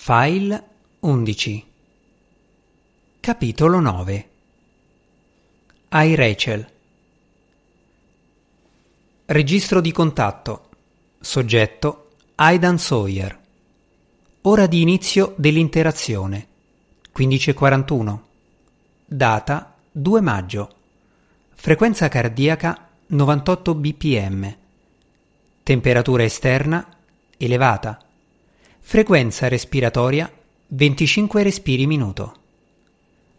File 11 Capitolo 9 Ai Rachel Registro di contatto. Soggetto Aidan Sawyer. Ora di inizio dell'interazione. 15.41 Data 2 maggio. Frequenza cardiaca 98 bpm. Temperatura esterna elevata Frequenza respiratoria 25 respiri minuto.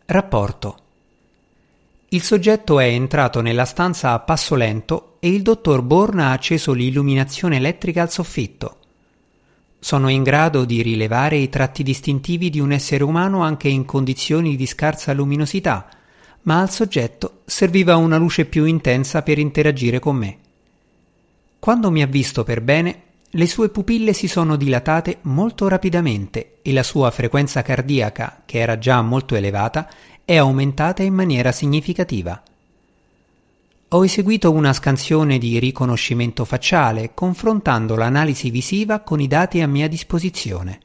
Rapporto. Il soggetto è entrato nella stanza a passo lento e il dottor Bourne ha acceso l'illuminazione elettrica al soffitto. Sono in grado di rilevare i tratti distintivi di un essere umano anche in condizioni di scarsa luminosità, ma al soggetto serviva una luce più intensa per interagire con me. Quando mi ha visto per bene, le sue pupille si sono dilatate molto rapidamente e la sua frequenza cardiaca, che era già molto elevata, è aumentata in maniera significativa. Ho eseguito una scansione di riconoscimento facciale confrontando l'analisi visiva con i dati a mia disposizione.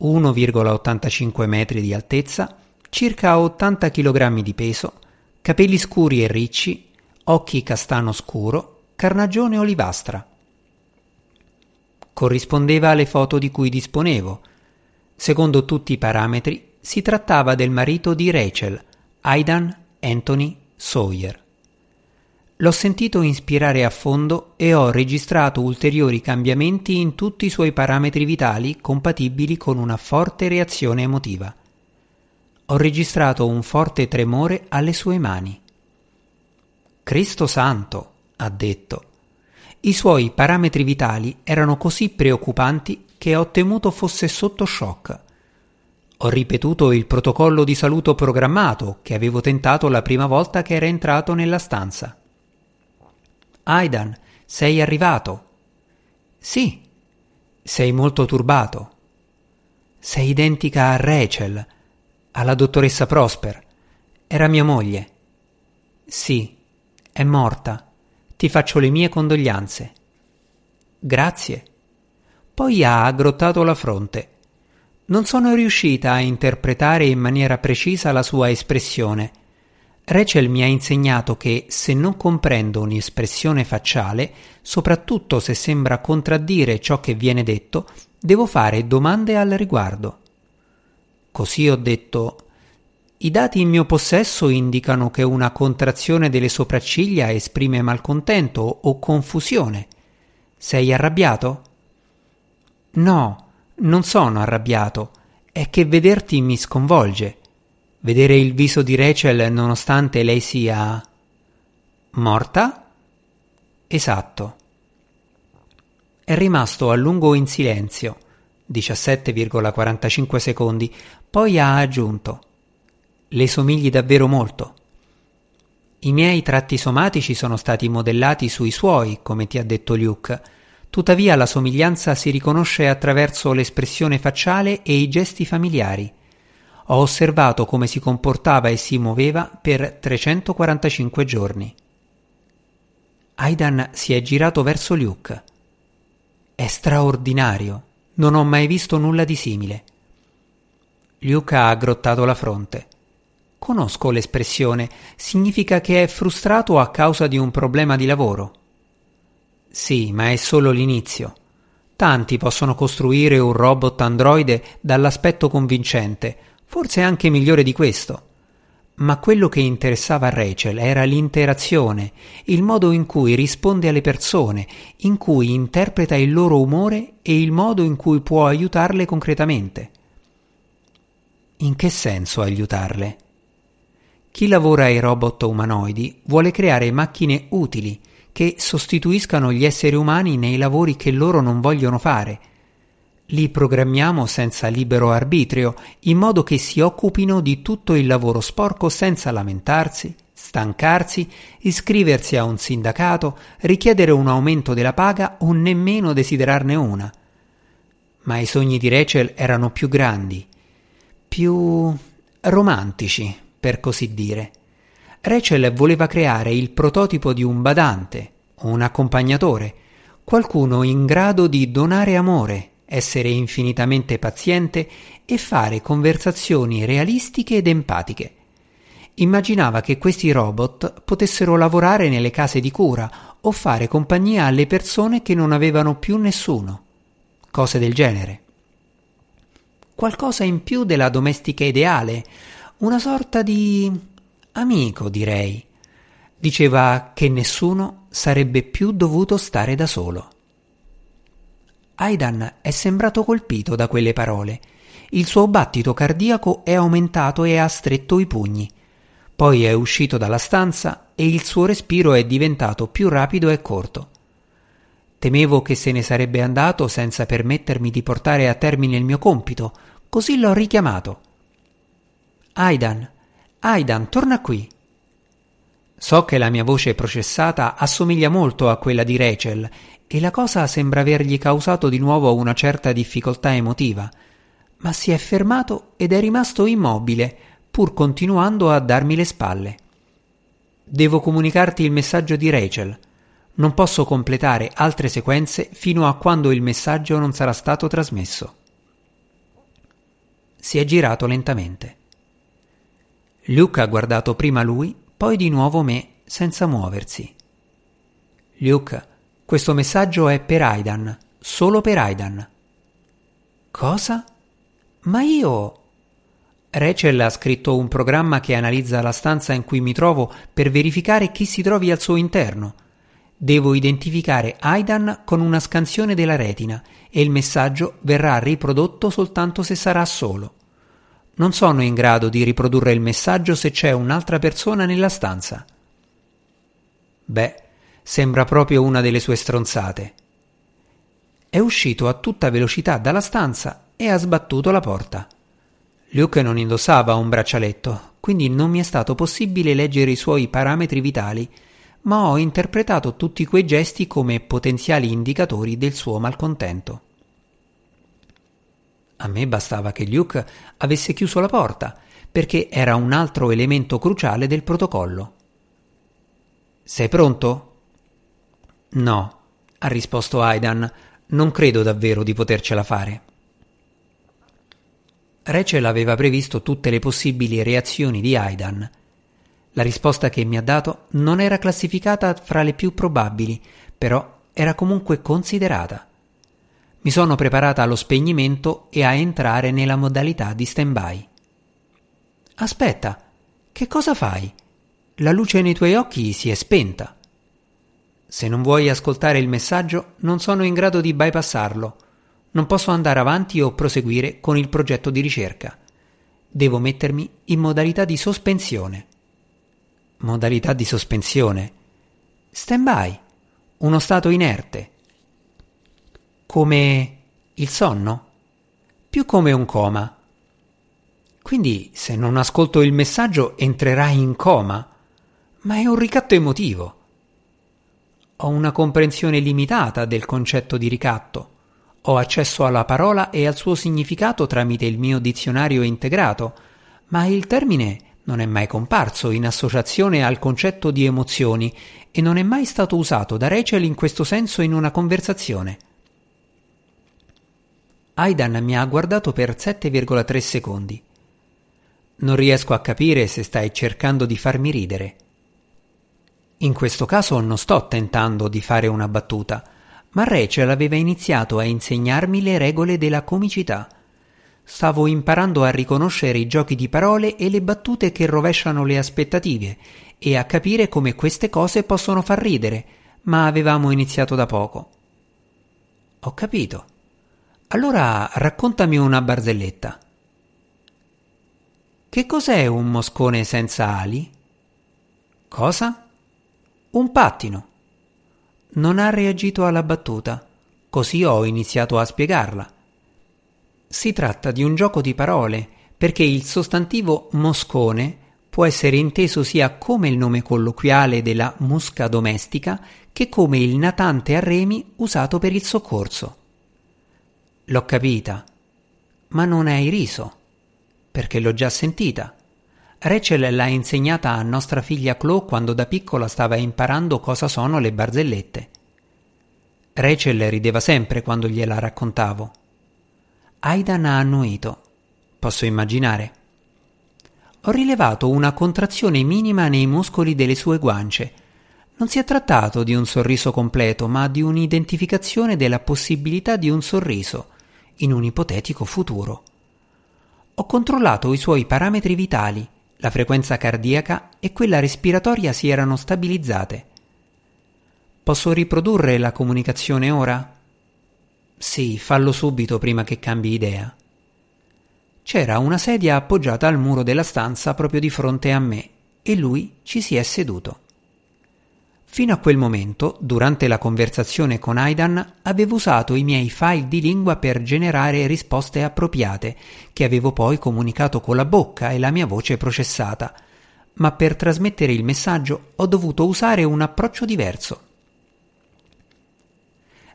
1,85 metri di altezza, circa 80 kg di peso, capelli scuri e ricci, occhi castano scuro, carnagione olivastra corrispondeva alle foto di cui disponevo. Secondo tutti i parametri, si trattava del marito di Rachel, Aidan Anthony Sawyer. L'ho sentito inspirare a fondo e ho registrato ulteriori cambiamenti in tutti i suoi parametri vitali compatibili con una forte reazione emotiva. Ho registrato un forte tremore alle sue mani. Cristo santo, ha detto. I suoi parametri vitali erano così preoccupanti che ho temuto fosse sotto shock. Ho ripetuto il protocollo di saluto programmato che avevo tentato la prima volta che era entrato nella stanza. Aidan, sei arrivato? Sì. Sei molto turbato. Sei identica a Rachel, alla dottoressa Prosper. Era mia moglie. Sì, è morta. Ti faccio le mie condoglianze. Grazie. Poi ha aggrottato la fronte. Non sono riuscita a interpretare in maniera precisa la sua espressione. Rachel mi ha insegnato che se non comprendo un'espressione facciale, soprattutto se sembra contraddire ciò che viene detto, devo fare domande al riguardo. Così ho detto i dati in mio possesso indicano che una contrazione delle sopracciglia esprime malcontento o confusione. Sei arrabbiato? No, non sono arrabbiato. È che vederti mi sconvolge. Vedere il viso di Rachel nonostante lei sia. morta? Esatto. È rimasto a lungo in silenzio, 17,45 secondi, poi ha aggiunto le somigli davvero molto. I miei tratti somatici sono stati modellati sui suoi, come ti ha detto Luke. Tuttavia la somiglianza si riconosce attraverso l'espressione facciale e i gesti familiari. Ho osservato come si comportava e si muoveva per 345 giorni. Aidan si è girato verso Luke. È straordinario. Non ho mai visto nulla di simile. Luke ha aggrottato la fronte. Conosco l'espressione, significa che è frustrato a causa di un problema di lavoro. Sì, ma è solo l'inizio. Tanti possono costruire un robot androide dall'aspetto convincente, forse anche migliore di questo. Ma quello che interessava a Rachel era l'interazione, il modo in cui risponde alle persone, in cui interpreta il loro umore e il modo in cui può aiutarle concretamente. In che senso aiutarle? Chi lavora ai robot umanoidi vuole creare macchine utili che sostituiscano gli esseri umani nei lavori che loro non vogliono fare. Li programmiamo senza libero arbitrio, in modo che si occupino di tutto il lavoro sporco senza lamentarsi, stancarsi, iscriversi a un sindacato, richiedere un aumento della paga o nemmeno desiderarne una. Ma i sogni di Rachel erano più grandi, più romantici per così dire. Rachel voleva creare il prototipo di un badante, un accompagnatore, qualcuno in grado di donare amore, essere infinitamente paziente e fare conversazioni realistiche ed empatiche. Immaginava che questi robot potessero lavorare nelle case di cura o fare compagnia alle persone che non avevano più nessuno. Cose del genere. Qualcosa in più della domestica ideale, una sorta di amico, direi. Diceva che nessuno sarebbe più dovuto stare da solo. Aidan è sembrato colpito da quelle parole. Il suo battito cardiaco è aumentato e ha stretto i pugni. Poi è uscito dalla stanza e il suo respiro è diventato più rapido e corto. Temevo che se ne sarebbe andato senza permettermi di portare a termine il mio compito, così l'ho richiamato. Aidan, Aidan, torna qui. So che la mia voce processata assomiglia molto a quella di Rachel e la cosa sembra avergli causato di nuovo una certa difficoltà emotiva, ma si è fermato ed è rimasto immobile, pur continuando a darmi le spalle. Devo comunicarti il messaggio di Rachel. Non posso completare altre sequenze fino a quando il messaggio non sarà stato trasmesso. Si è girato lentamente. Luke ha guardato prima lui, poi di nuovo me, senza muoversi. Luke, questo messaggio è per Aidan, solo per Aidan. Cosa? Ma io. Rachel ha scritto un programma che analizza la stanza in cui mi trovo per verificare chi si trovi al suo interno. Devo identificare Aidan con una scansione della retina e il messaggio verrà riprodotto soltanto se sarà solo. Non sono in grado di riprodurre il messaggio se c'è un'altra persona nella stanza. Beh, sembra proprio una delle sue stronzate. È uscito a tutta velocità dalla stanza e ha sbattuto la porta. Luke non indossava un braccialetto, quindi non mi è stato possibile leggere i suoi parametri vitali, ma ho interpretato tutti quei gesti come potenziali indicatori del suo malcontento. A me bastava che Luke avesse chiuso la porta, perché era un altro elemento cruciale del protocollo. Sei pronto? No, ha risposto Aidan, non credo davvero di potercela fare. Rachel aveva previsto tutte le possibili reazioni di Aidan. La risposta che mi ha dato non era classificata fra le più probabili, però era comunque considerata. Mi sono preparata allo spegnimento e a entrare nella modalità di stand-by. Aspetta, che cosa fai? La luce nei tuoi occhi si è spenta. Se non vuoi ascoltare il messaggio, non sono in grado di bypassarlo non posso andare avanti o proseguire con il progetto di ricerca. Devo mettermi in modalità di sospensione. Modalità di sospensione. Stand by. Uno stato inerte. Come il sonno? Più come un coma. Quindi, se non ascolto il messaggio, entrerai in coma. Ma è un ricatto emotivo. Ho una comprensione limitata del concetto di ricatto. Ho accesso alla parola e al suo significato tramite il mio dizionario integrato, ma il termine non è mai comparso in associazione al concetto di emozioni e non è mai stato usato da Rachel in questo senso in una conversazione. Aidan mi ha guardato per 7,3 secondi. Non riesco a capire se stai cercando di farmi ridere. In questo caso non sto tentando di fare una battuta, ma Rachel aveva iniziato a insegnarmi le regole della comicità. Stavo imparando a riconoscere i giochi di parole e le battute che rovesciano le aspettative e a capire come queste cose possono far ridere, ma avevamo iniziato da poco. Ho capito. Allora raccontami una barzelletta. Che cos'è un moscone senza ali? Cosa? Un pattino. Non ha reagito alla battuta, così ho iniziato a spiegarla. Si tratta di un gioco di parole, perché il sostantivo moscone può essere inteso sia come il nome colloquiale della musca domestica che come il natante a remi usato per il soccorso. L'ho capita, ma non hai riso, perché l'ho già sentita. Rachel l'ha insegnata a nostra figlia Chloe quando da piccola stava imparando cosa sono le barzellette. Rachel rideva sempre quando gliela raccontavo. Aidan ha annuito. Posso immaginare. Ho rilevato una contrazione minima nei muscoli delle sue guance. Non si è trattato di un sorriso completo, ma di un'identificazione della possibilità di un sorriso in un ipotetico futuro. Ho controllato i suoi parametri vitali, la frequenza cardiaca e quella respiratoria si erano stabilizzate. Posso riprodurre la comunicazione ora? Sì, fallo subito prima che cambi idea. C'era una sedia appoggiata al muro della stanza proprio di fronte a me e lui ci si è seduto. Fino a quel momento, durante la conversazione con Aidan, avevo usato i miei file di lingua per generare risposte appropriate, che avevo poi comunicato con la bocca e la mia voce processata. Ma per trasmettere il messaggio ho dovuto usare un approccio diverso.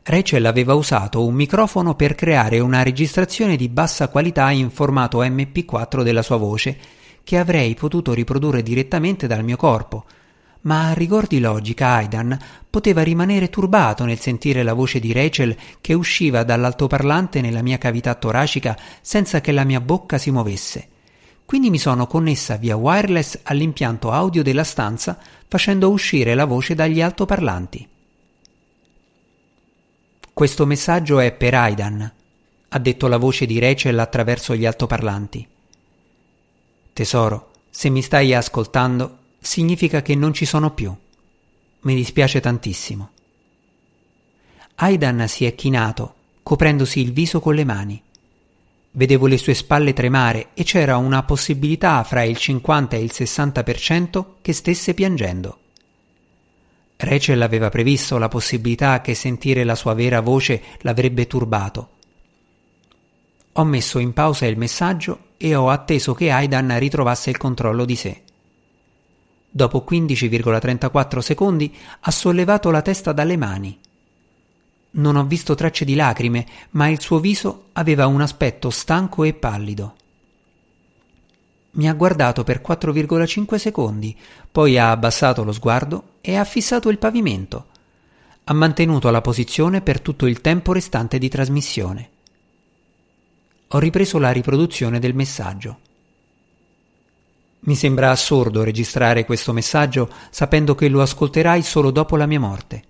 Rachel aveva usato un microfono per creare una registrazione di bassa qualità in formato MP4 della sua voce, che avrei potuto riprodurre direttamente dal mio corpo – ma a rigor di logica Aidan poteva rimanere turbato nel sentire la voce di Rachel che usciva dall'altoparlante nella mia cavità toracica senza che la mia bocca si muovesse. Quindi mi sono connessa via wireless all'impianto audio della stanza facendo uscire la voce dagli altoparlanti. Questo messaggio è per Aidan, ha detto la voce di Rachel attraverso gli altoparlanti. Tesoro, se mi stai ascoltando, significa che non ci sono più. Mi dispiace tantissimo. Aidan si è chinato, coprendosi il viso con le mani. Vedevo le sue spalle tremare e c'era una possibilità fra il 50 e il 60% che stesse piangendo. Rachel aveva previsto la possibilità che sentire la sua vera voce l'avrebbe turbato. Ho messo in pausa il messaggio e ho atteso che Aidan ritrovasse il controllo di sé. Dopo 15,34 secondi ha sollevato la testa dalle mani. Non ho visto tracce di lacrime, ma il suo viso aveva un aspetto stanco e pallido. Mi ha guardato per 4,5 secondi, poi ha abbassato lo sguardo e ha fissato il pavimento. Ha mantenuto la posizione per tutto il tempo restante di trasmissione. Ho ripreso la riproduzione del messaggio. Mi sembra assurdo registrare questo messaggio sapendo che lo ascolterai solo dopo la mia morte.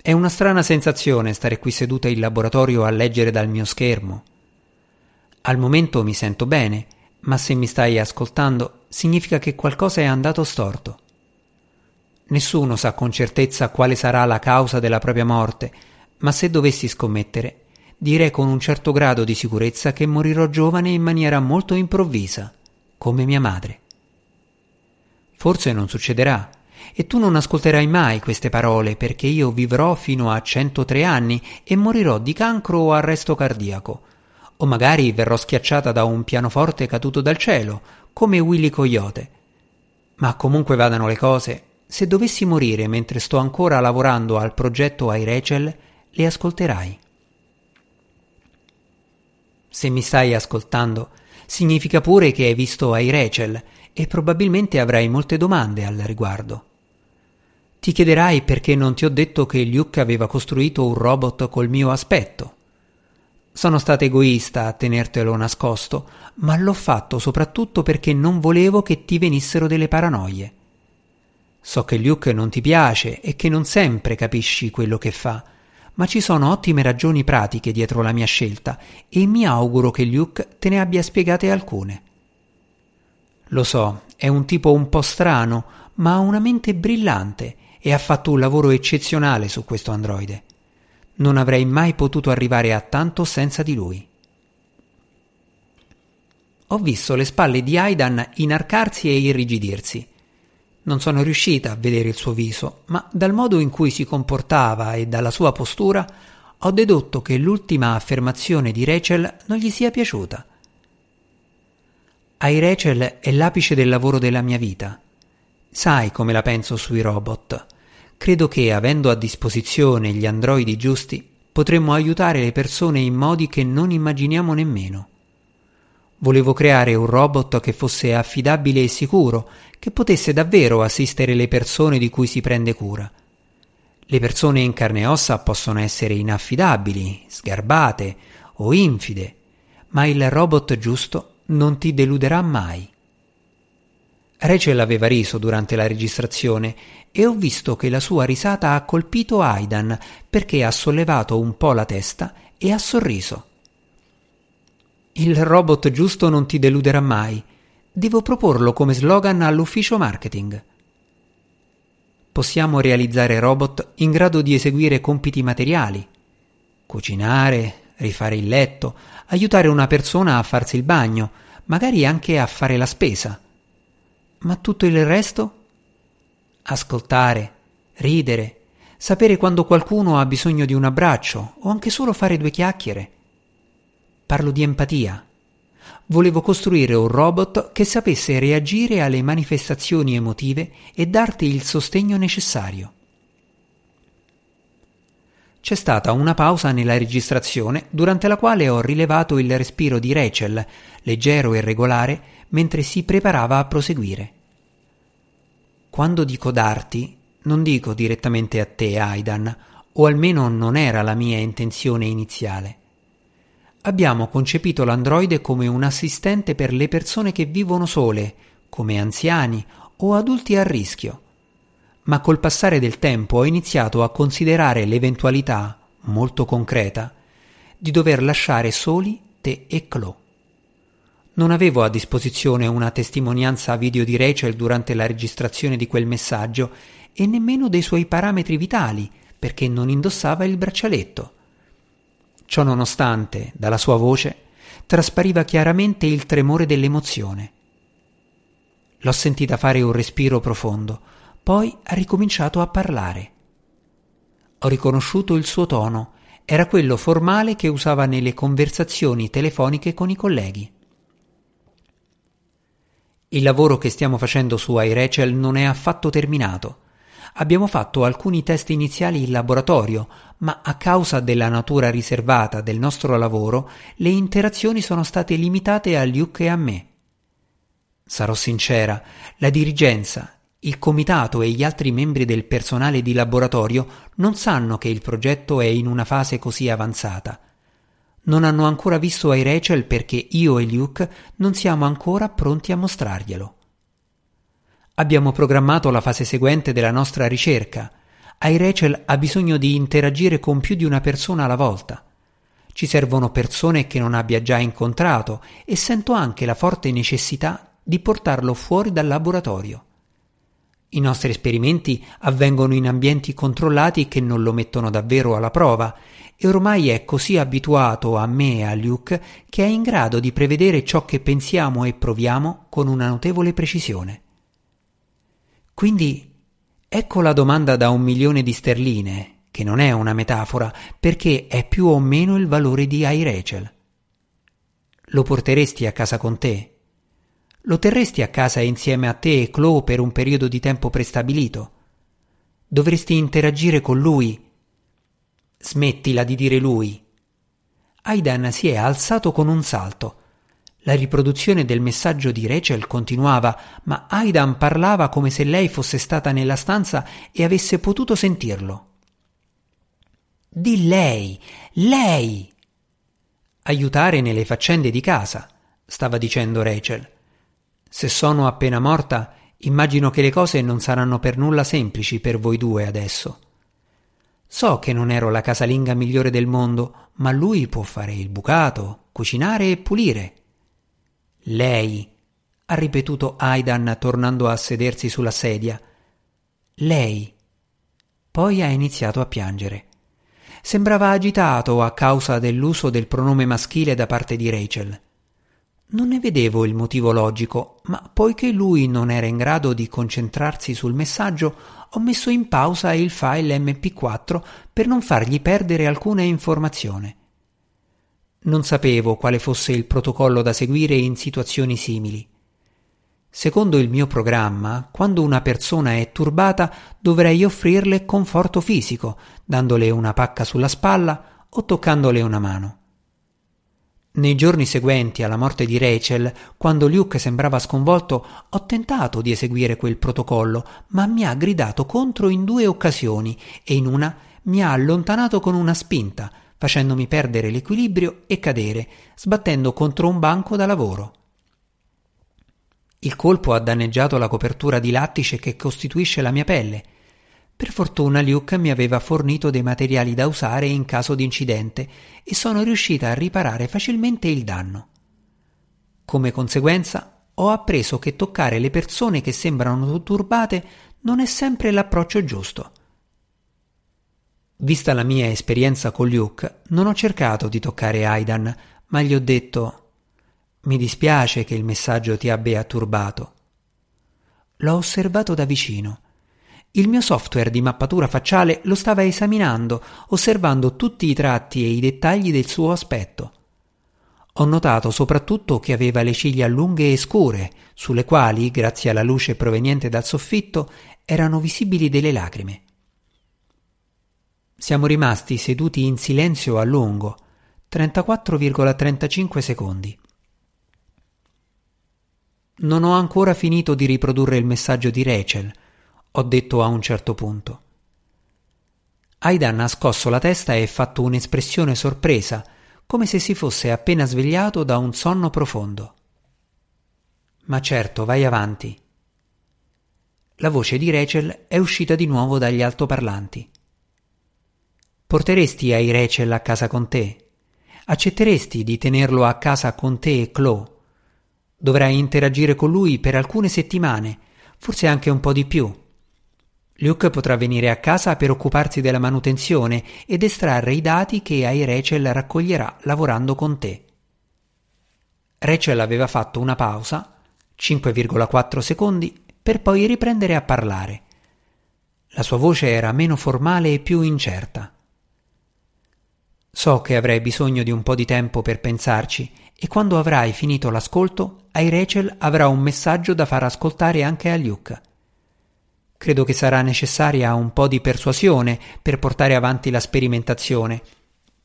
È una strana sensazione stare qui seduta in laboratorio a leggere dal mio schermo. Al momento mi sento bene, ma se mi stai ascoltando significa che qualcosa è andato storto. Nessuno sa con certezza quale sarà la causa della propria morte, ma se dovessi scommettere, direi con un certo grado di sicurezza che morirò giovane in maniera molto improvvisa come mia madre. Forse non succederà, e tu non ascolterai mai queste parole perché io vivrò fino a 103 anni e morirò di cancro o arresto cardiaco, o magari verrò schiacciata da un pianoforte caduto dal cielo, come Willy Coyote. Ma comunque vadano le cose, se dovessi morire mentre sto ancora lavorando al progetto ai Rachel, le ascolterai. Se mi stai ascoltando, significa pure che hai visto ai Rachel e probabilmente avrai molte domande al riguardo. Ti chiederai perché non ti ho detto che Luke aveva costruito un robot col mio aspetto. Sono stata egoista a tenertelo nascosto, ma l'ho fatto soprattutto perché non volevo che ti venissero delle paranoie. So che Luke non ti piace e che non sempre capisci quello che fa, ma ci sono ottime ragioni pratiche dietro la mia scelta e mi auguro che Luke te ne abbia spiegate alcune. Lo so, è un tipo un po' strano, ma ha una mente brillante e ha fatto un lavoro eccezionale su questo androide. Non avrei mai potuto arrivare a tanto senza di lui. Ho visto le spalle di Aidan inarcarsi e irrigidirsi. Non sono riuscita a vedere il suo viso, ma dal modo in cui si comportava e dalla sua postura ho dedotto che l'ultima affermazione di Rachel non gli sia piaciuta. Ai Rachel è l'apice del lavoro della mia vita. Sai come la penso sui robot. Credo che, avendo a disposizione gli androidi giusti, potremmo aiutare le persone in modi che non immaginiamo nemmeno. Volevo creare un robot che fosse affidabile e sicuro, che potesse davvero assistere le persone di cui si prende cura. Le persone in carne e ossa possono essere inaffidabili, sgarbate o infide, ma il robot giusto non ti deluderà mai. Rachel aveva riso durante la registrazione e ho visto che la sua risata ha colpito Aidan perché ha sollevato un po' la testa e ha sorriso. Il robot giusto non ti deluderà mai. Devo proporlo come slogan all'ufficio marketing. Possiamo realizzare robot in grado di eseguire compiti materiali, cucinare, rifare il letto, aiutare una persona a farsi il bagno, magari anche a fare la spesa. Ma tutto il resto? Ascoltare, ridere, sapere quando qualcuno ha bisogno di un abbraccio o anche solo fare due chiacchiere. Parlo di empatia. Volevo costruire un robot che sapesse reagire alle manifestazioni emotive e darti il sostegno necessario. C'è stata una pausa nella registrazione durante la quale ho rilevato il respiro di Rachel, leggero e regolare, mentre si preparava a proseguire. Quando dico darti, non dico direttamente a te, Aidan, o almeno non era la mia intenzione iniziale. Abbiamo concepito l'androide come un assistente per le persone che vivono sole, come anziani o adulti a rischio ma col passare del tempo ho iniziato a considerare l'eventualità, molto concreta, di dover lasciare soli te e Chloe. Non avevo a disposizione una testimonianza video di Rachel durante la registrazione di quel messaggio e nemmeno dei suoi parametri vitali, perché non indossava il braccialetto. Ciò nonostante, dalla sua voce, traspariva chiaramente il tremore dell'emozione. L'ho sentita fare un respiro profondo, poi ha ricominciato a parlare. Ho riconosciuto il suo tono, era quello formale che usava nelle conversazioni telefoniche con i colleghi. Il lavoro che stiamo facendo su iRachel non è affatto terminato. Abbiamo fatto alcuni test iniziali in laboratorio, ma a causa della natura riservata del nostro lavoro, le interazioni sono state limitate a Luke e a me. Sarò sincera, la dirigenza il comitato e gli altri membri del personale di laboratorio non sanno che il progetto è in una fase così avanzata. Non hanno ancora visto iRachel perché io e Luke non siamo ancora pronti a mostrarglielo. Abbiamo programmato la fase seguente della nostra ricerca. iRachel ha bisogno di interagire con più di una persona alla volta. Ci servono persone che non abbia già incontrato e sento anche la forte necessità di portarlo fuori dal laboratorio. I nostri esperimenti avvengono in ambienti controllati che non lo mettono davvero alla prova e ormai è così abituato a me e a Luke che è in grado di prevedere ciò che pensiamo e proviamo con una notevole precisione. Quindi ecco la domanda da un milione di sterline, che non è una metafora, perché è più o meno il valore di iRachel. Lo porteresti a casa con te? Lo terresti a casa insieme a te e Chloe per un periodo di tempo prestabilito? Dovresti interagire con lui. Smettila di dire lui. Aidan si è alzato con un salto. La riproduzione del messaggio di Rachel continuava, ma Aidan parlava come se lei fosse stata nella stanza e avesse potuto sentirlo. Di lei, lei! Aiutare nelle faccende di casa, stava dicendo Rachel. Se sono appena morta, immagino che le cose non saranno per nulla semplici per voi due adesso. So che non ero la casalinga migliore del mondo, ma lui può fare il bucato, cucinare e pulire. Lei, ha ripetuto Aidan tornando a sedersi sulla sedia. Lei. Poi ha iniziato a piangere. Sembrava agitato a causa dell'uso del pronome maschile da parte di Rachel. Non ne vedevo il motivo logico, ma poiché lui non era in grado di concentrarsi sul messaggio, ho messo in pausa il file MP4 per non fargli perdere alcuna informazione. Non sapevo quale fosse il protocollo da seguire in situazioni simili. Secondo il mio programma, quando una persona è turbata dovrei offrirle conforto fisico, dandole una pacca sulla spalla o toccandole una mano. Nei giorni seguenti alla morte di Rachel, quando Luke sembrava sconvolto, ho tentato di eseguire quel protocollo, ma mi ha gridato contro in due occasioni e in una mi ha allontanato con una spinta, facendomi perdere l'equilibrio e cadere, sbattendo contro un banco da lavoro. Il colpo ha danneggiato la copertura di lattice che costituisce la mia pelle. Per fortuna Luke mi aveva fornito dei materiali da usare in caso di incidente e sono riuscita a riparare facilmente il danno. Come conseguenza, ho appreso che toccare le persone che sembrano turbate non è sempre l'approccio giusto. Vista la mia esperienza con Luke, non ho cercato di toccare Aidan, ma gli ho detto mi dispiace che il messaggio ti abbia turbato. L'ho osservato da vicino. Il mio software di mappatura facciale lo stava esaminando, osservando tutti i tratti e i dettagli del suo aspetto. Ho notato soprattutto che aveva le ciglia lunghe e scure, sulle quali, grazie alla luce proveniente dal soffitto, erano visibili delle lacrime. Siamo rimasti seduti in silenzio a lungo, 34,35 secondi. Non ho ancora finito di riprodurre il messaggio di Rachel, ho detto a un certo punto. Aidan ha scosso la testa e fatto un'espressione sorpresa, come se si fosse appena svegliato da un sonno profondo. Ma certo, vai avanti. La voce di Rachel è uscita di nuovo dagli altoparlanti. Porteresti ai a casa con te? Accetteresti di tenerlo a casa con te e Chloe? Dovrai interagire con lui per alcune settimane, forse anche un po' di più. Luke potrà venire a casa per occuparsi della manutenzione ed estrarre i dati che Ai raccoglierà lavorando con te. Rachel aveva fatto una pausa, 5,4 secondi, per poi riprendere a parlare. La sua voce era meno formale e più incerta. So che avrei bisogno di un po' di tempo per pensarci e quando avrai finito l'ascolto, ai Rachel avrà un messaggio da far ascoltare anche a Luke. Credo che sarà necessaria un po' di persuasione per portare avanti la sperimentazione,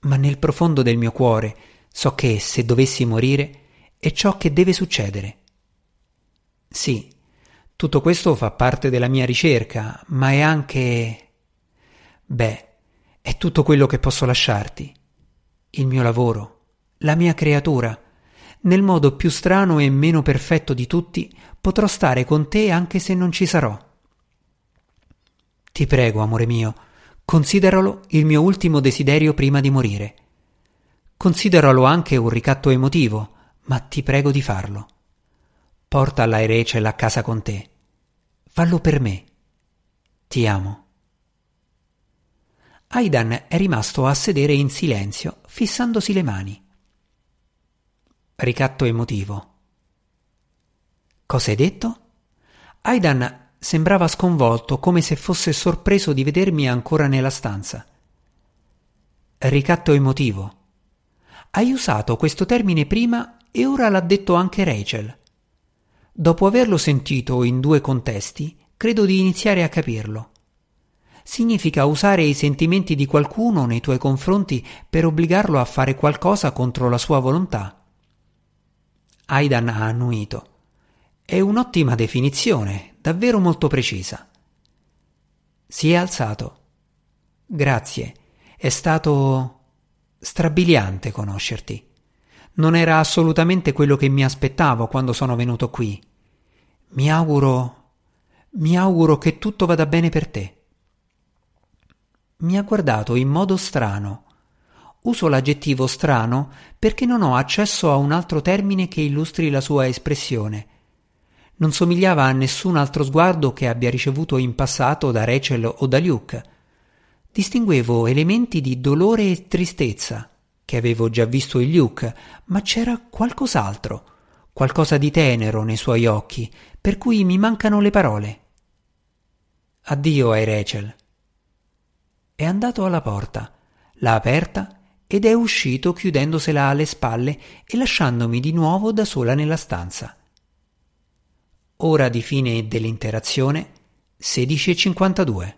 ma nel profondo del mio cuore so che, se dovessi morire, è ciò che deve succedere. Sì, tutto questo fa parte della mia ricerca, ma è anche... Beh, è tutto quello che posso lasciarti. Il mio lavoro, la mia creatura. Nel modo più strano e meno perfetto di tutti, potrò stare con te anche se non ci sarò. Ti prego, amore mio, consideralo il mio ultimo desiderio prima di morire. Consideralo anche un ricatto emotivo, ma ti prego di farlo. Porta la Rachel a casa con te. Fallo per me. Ti amo. Aidan è rimasto a sedere in silenzio, fissandosi le mani. Ricatto emotivo. Cosa hai detto? Aidan sembrava sconvolto, come se fosse sorpreso di vedermi ancora nella stanza. Ricatto emotivo. Hai usato questo termine prima e ora l'ha detto anche Rachel. Dopo averlo sentito in due contesti, credo di iniziare a capirlo. Significa usare i sentimenti di qualcuno nei tuoi confronti per obbligarlo a fare qualcosa contro la sua volontà. Aidan ha annuito. È un'ottima definizione, davvero molto precisa. Si è alzato. Grazie, è stato strabiliante conoscerti. Non era assolutamente quello che mi aspettavo quando sono venuto qui. Mi auguro. mi auguro che tutto vada bene per te. Mi ha guardato in modo strano Uso l'aggettivo strano perché non ho accesso a un altro termine che illustri la sua espressione. Non somigliava a nessun altro sguardo che abbia ricevuto in passato da Rachel o da Luke. Distinguevo elementi di dolore e tristezza, che avevo già visto in Luke, ma c'era qualcos'altro, qualcosa di tenero nei suoi occhi, per cui mi mancano le parole. Addio ai Rachel. È andato alla porta, l'ha aperta ed è uscito chiudendosela alle spalle e lasciandomi di nuovo da sola nella stanza. Ora di fine dell'interazione 16.52